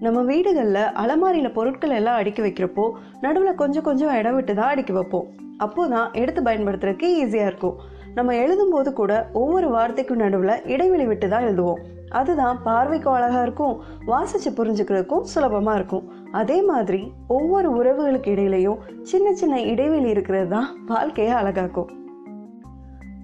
நம்ம வீடுகளில் அலமாரியில் பொருட்கள் எல்லாம் அடுக்கி வைக்கிறப்போ நடுவில் கொஞ்சம் கொஞ்சம் இடம் விட்டு தான் அடுக்கி வைப்போம். அப்போ தான் எடுத்து பயன்படுத்துறதுக்கு ஈஸியாக இருக்கும். நம்ம எழுதும்போது கூட ஒவ்வொரு வார்த்தைக்கும் நடுவில் இடைவெளி விட்டு தான் எழுதுவோம். அதுதான் பார்வைக்கும் அழகாக இருக்கும் வாசித்து புரிஞ்சுக்கிறதுக்கும் சுலபமாக இருக்கும். அதே மாதிரி ஒவ்வொரு உறவுகளுக்கு இடையிலையும் சின்ன சின்ன இடைவெளி இருக்கிறது தான் வாழ்க்கையை அழகாக்கும்.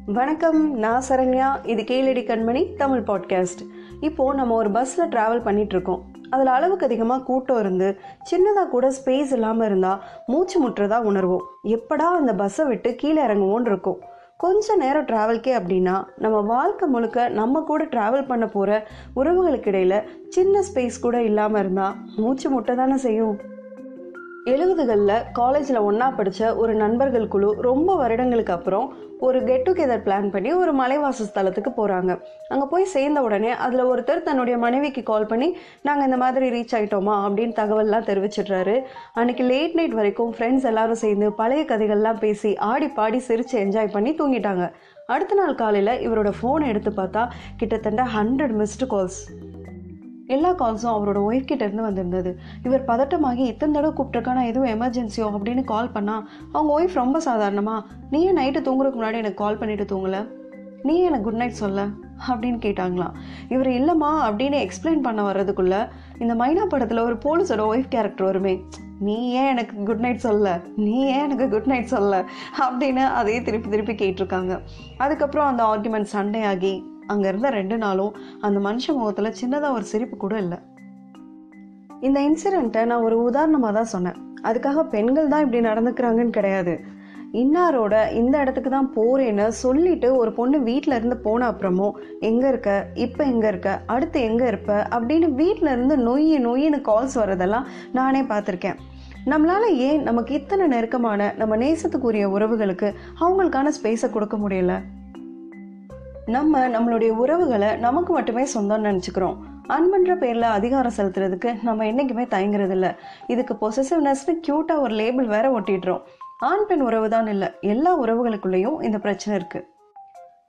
வணக்கம் நான் சரண்யா. இது கேளடி கண்மணி தமிழ் பாட்காஸ்ட் இப்போது நம்ம ஒரு பஸ்ஸில் ட்ராவல் பண்ணிகிட்ருக்கோம் அதில் அளவுக்கு அதிகமாக கூட்டம் இருந்து சின்னதாக கூட ஸ்பேஸ் இல்லாமல் இருந்தால் மூச்சு முட்டுறதா உணர்வோம். எப்படா அந்த பஸ்ஸை விட்டு கீழே இறங்குவோன்னு இருக்கும். கொஞ்ச நேரம் ட்ராவல்கே அப்படின்னா நம்ம வாழ்க்கை முழுக்க நம்ம கூட ட்ராவல் பண்ண போகிற உறவுகளுக்கு இடையில் சின்ன ஸ்பேஸ் கூட இல்லாமல் இருந்தால் மூச்சு முட்டை தானே செய்யும்? எழுபதுகளில் காலேஜில் ஒன்றா படித்த ஒரு நண்பர்கள் குழு ரொம்ப வருடங்களுக்கு அப்புறம் ஒரு கெட் டுகெதர் பிளான் பண்ணி ஒரு மலைவாச ஸ்தலத்துக்கு போகிறாங்க அங்கே போய் சேர்ந்த உடனே அதில் ஒருத்தர் தன்னுடைய மனைவிக்கு கால் பண்ணி நாங்கள் இந்த மாதிரி ரீச் ஆகிட்டோமா அப்படின்னு தகவல்லாம் தெரிவிச்சிடுறாரு. அன்றைக்கி லேட் நைட் வரைக்கும் ஃப்ரெண்ட்ஸ் எல்லாரும் சேர்ந்து பழைய கதைகள்லாம் பேசி ஆடி பாடி சிரித்து என்ஜாய் பண்ணி தூங்கிட்டாங்க. அடுத்த நாள் காலையில் இவரோட ஃபோனை எடுத்து பார்த்தா கிட்டத்தட்ட ஹண்ட்ரட் மிஸ்டு கால்ஸ் எல்லா கால்ஸும் அவரோட ஒய்ஃப் கிட்டேருந்து வந்திருந்தது. இவர் பதட்டமாகி இத்தனை தடவை கூப்பிட்டுருக்கானா எதுவும் எமர்ஜென்சியோ அப்படின்னு கால் பண்ணால் அவங்க ஒய்ஃப் ரொம்ப சாதாரணமா நீ ஏன் நைட்டு தூங்குறதுக்கு முன்னாடி எனக்கு கால் பண்ணிட்டு தூங்கலை? நீ எனக்கு குட் நைட் சொல்ல? அப்படின்னு கேட்டாங்களாம். இவர் இல்லைம்மா அப்படின்னு எக்ஸ்பிளைன் பண்ண வர்றதுக்குள்ள இந்த மைனா படத்தில் ஒரு போலீஸோட ஒய்ஃப் கேரக்டர் வருமே நீ ஏன் எனக்கு குட் நைட் சொல்ல? நீ ஏன் எனக்கு குட் நைட் சொல்ல? அப்படின்னு அதையே திருப்பி திருப்பி கேட்டிருக்காங்க. அதுக்கப்புறம் அந்த ஆர்குமெண்ட் சண்டையாகி அங்கே இருந்த ரெண்டு நாளும் அந்த மனுஷ முகத்தில் சின்னதாக ஒரு சிரிப்பு கூட இல்லை. இந்த இன்சிடெண்ட்டை நான் ஒரு உதாரணமாக தான் சொன்னேன். அதுக்காக பெண்கள் தான் இப்படி நடந்துக்கிறாங்கன்னு கிடையாது. இன்னாரோட இந்த இடத்துக்கு தான் போறேன்னு சொல்லிட்டு ஒரு பொண்ணு வீட்டில இருந்து போன அப்புறமும் எங்க இருக்க? இப்போ எங்க இருக்க? அடுத்து எங்க இருப்ப? அப்படின்னு வீட்டில இருந்து நொய் நொய்னு கால்ஸ் வர்றதெல்லாம் நானே பார்த்துருக்கேன். நம்மளால ஏன் நமக்கு இத்தனை நெருக்கமான நம்ம நேசத்துக்குரிய உறவுகளுக்கு அவங்களுக்கான ஸ்பேஸை கொடுக்க முடியல? நம்ம நம்மளுடைய உறவுகளை நமக்கு மட்டுமே சொந்தம்னு நினச்சிக்கிறோம். அன்புன்ற பேரில் அதிகாரம் செலுத்துறதுக்கு நம்ம என்றைக்குமே தயங்குறதில்ல. இதுக்கு பொசசிவ்னஸ்னு க்யூட்டாக ஒரு லேபிள் வேற ஒட்டிடுறோம். ஆண் பெண் உறவு தான் இல்லை எல்லா உறவுகளுக்குள்ளேயும் இந்த பிரச்சனை இருக்குது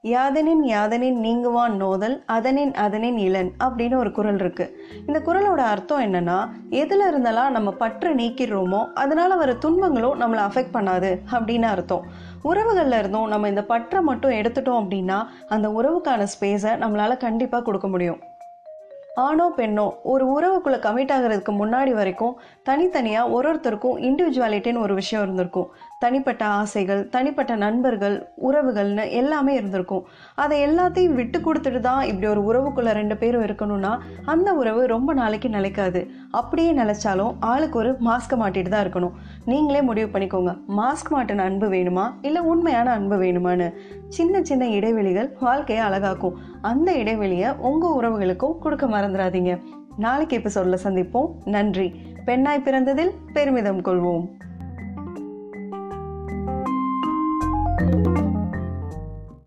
யாதனின் யாதனின் நீங்குவான் நோதல் அதனின் அதனின் இளன் அப்படின்னு ஒரு குரல் இருக்கு. இந்த குரலோட அர்த்தம் என்னன்னா எதுல இருந்தெல்லாம் நம்ம பற்று நீக்கிடுறோமோ அதனால வர துன்பங்களும் நம்மளை அஃபெக்ட் பண்ணாது அப்படின்னு அர்த்தம். உறவுகளில் இருந்தும் நம்ம இந்த பற்றை மட்டும் எடுத்துட்டோம் அப்படின்னா அந்த உறவுக்கான ஸ்பேஸை நம்மளால கண்டிப்பாக கொடுக்க முடியும். ஆணோ பெண்ணோ ஒரு உறவுக்குள்ளே கமிட் ஆகிறதுக்கு முன்னாடி வரைக்கும் தனித்தனியாக ஒரு ஒருத்தருக்கும் இண்டிவிஜுவாலிட்டின்னு ஒரு விஷயம் இருந்திருக்கும். தனிப்பட்ட ஆசைகள் தனிப்பட்ட நண்பர்கள் உறவுகள்னு எல்லாமே இருந்திருக்கும். அதை எல்லாத்தையும் விட்டு கொடுத்துட்டு தான் இப்படி ஒரு உறவுக்குள்ளே ரெண்டு பேரும் இருக்கணும்னா அந்த உறவு ரொம்ப நாளைக்கு நிலைக்காது. அப்படியே நிலைச்சாலும் ஆளுக்கு ஒரு மாஸ்க் மாட்டிட்டு தான் இருக்கணும். நீங்களே முடிவு பண்ணிக்கோங்க. மாஸ்க் மாட்டின அன்பு வேணுமா? இல்லை உண்மையான அன்பு வேணுமான்னு? சின்ன சின்ன இடைவெளிகள் வாழ்க்கையை அழகாக்கும். அந்த இடைவெளியை உங்கள் உறவுகளுக்கும் கொடுக்க மறந்துடாதீங்க நாளைக்கு இப்போ சொல்ல சந்திப்போம். நன்றி. பெண்ணாய் பிறந்ததில் பெருமிதம் கொள்வோம். thank you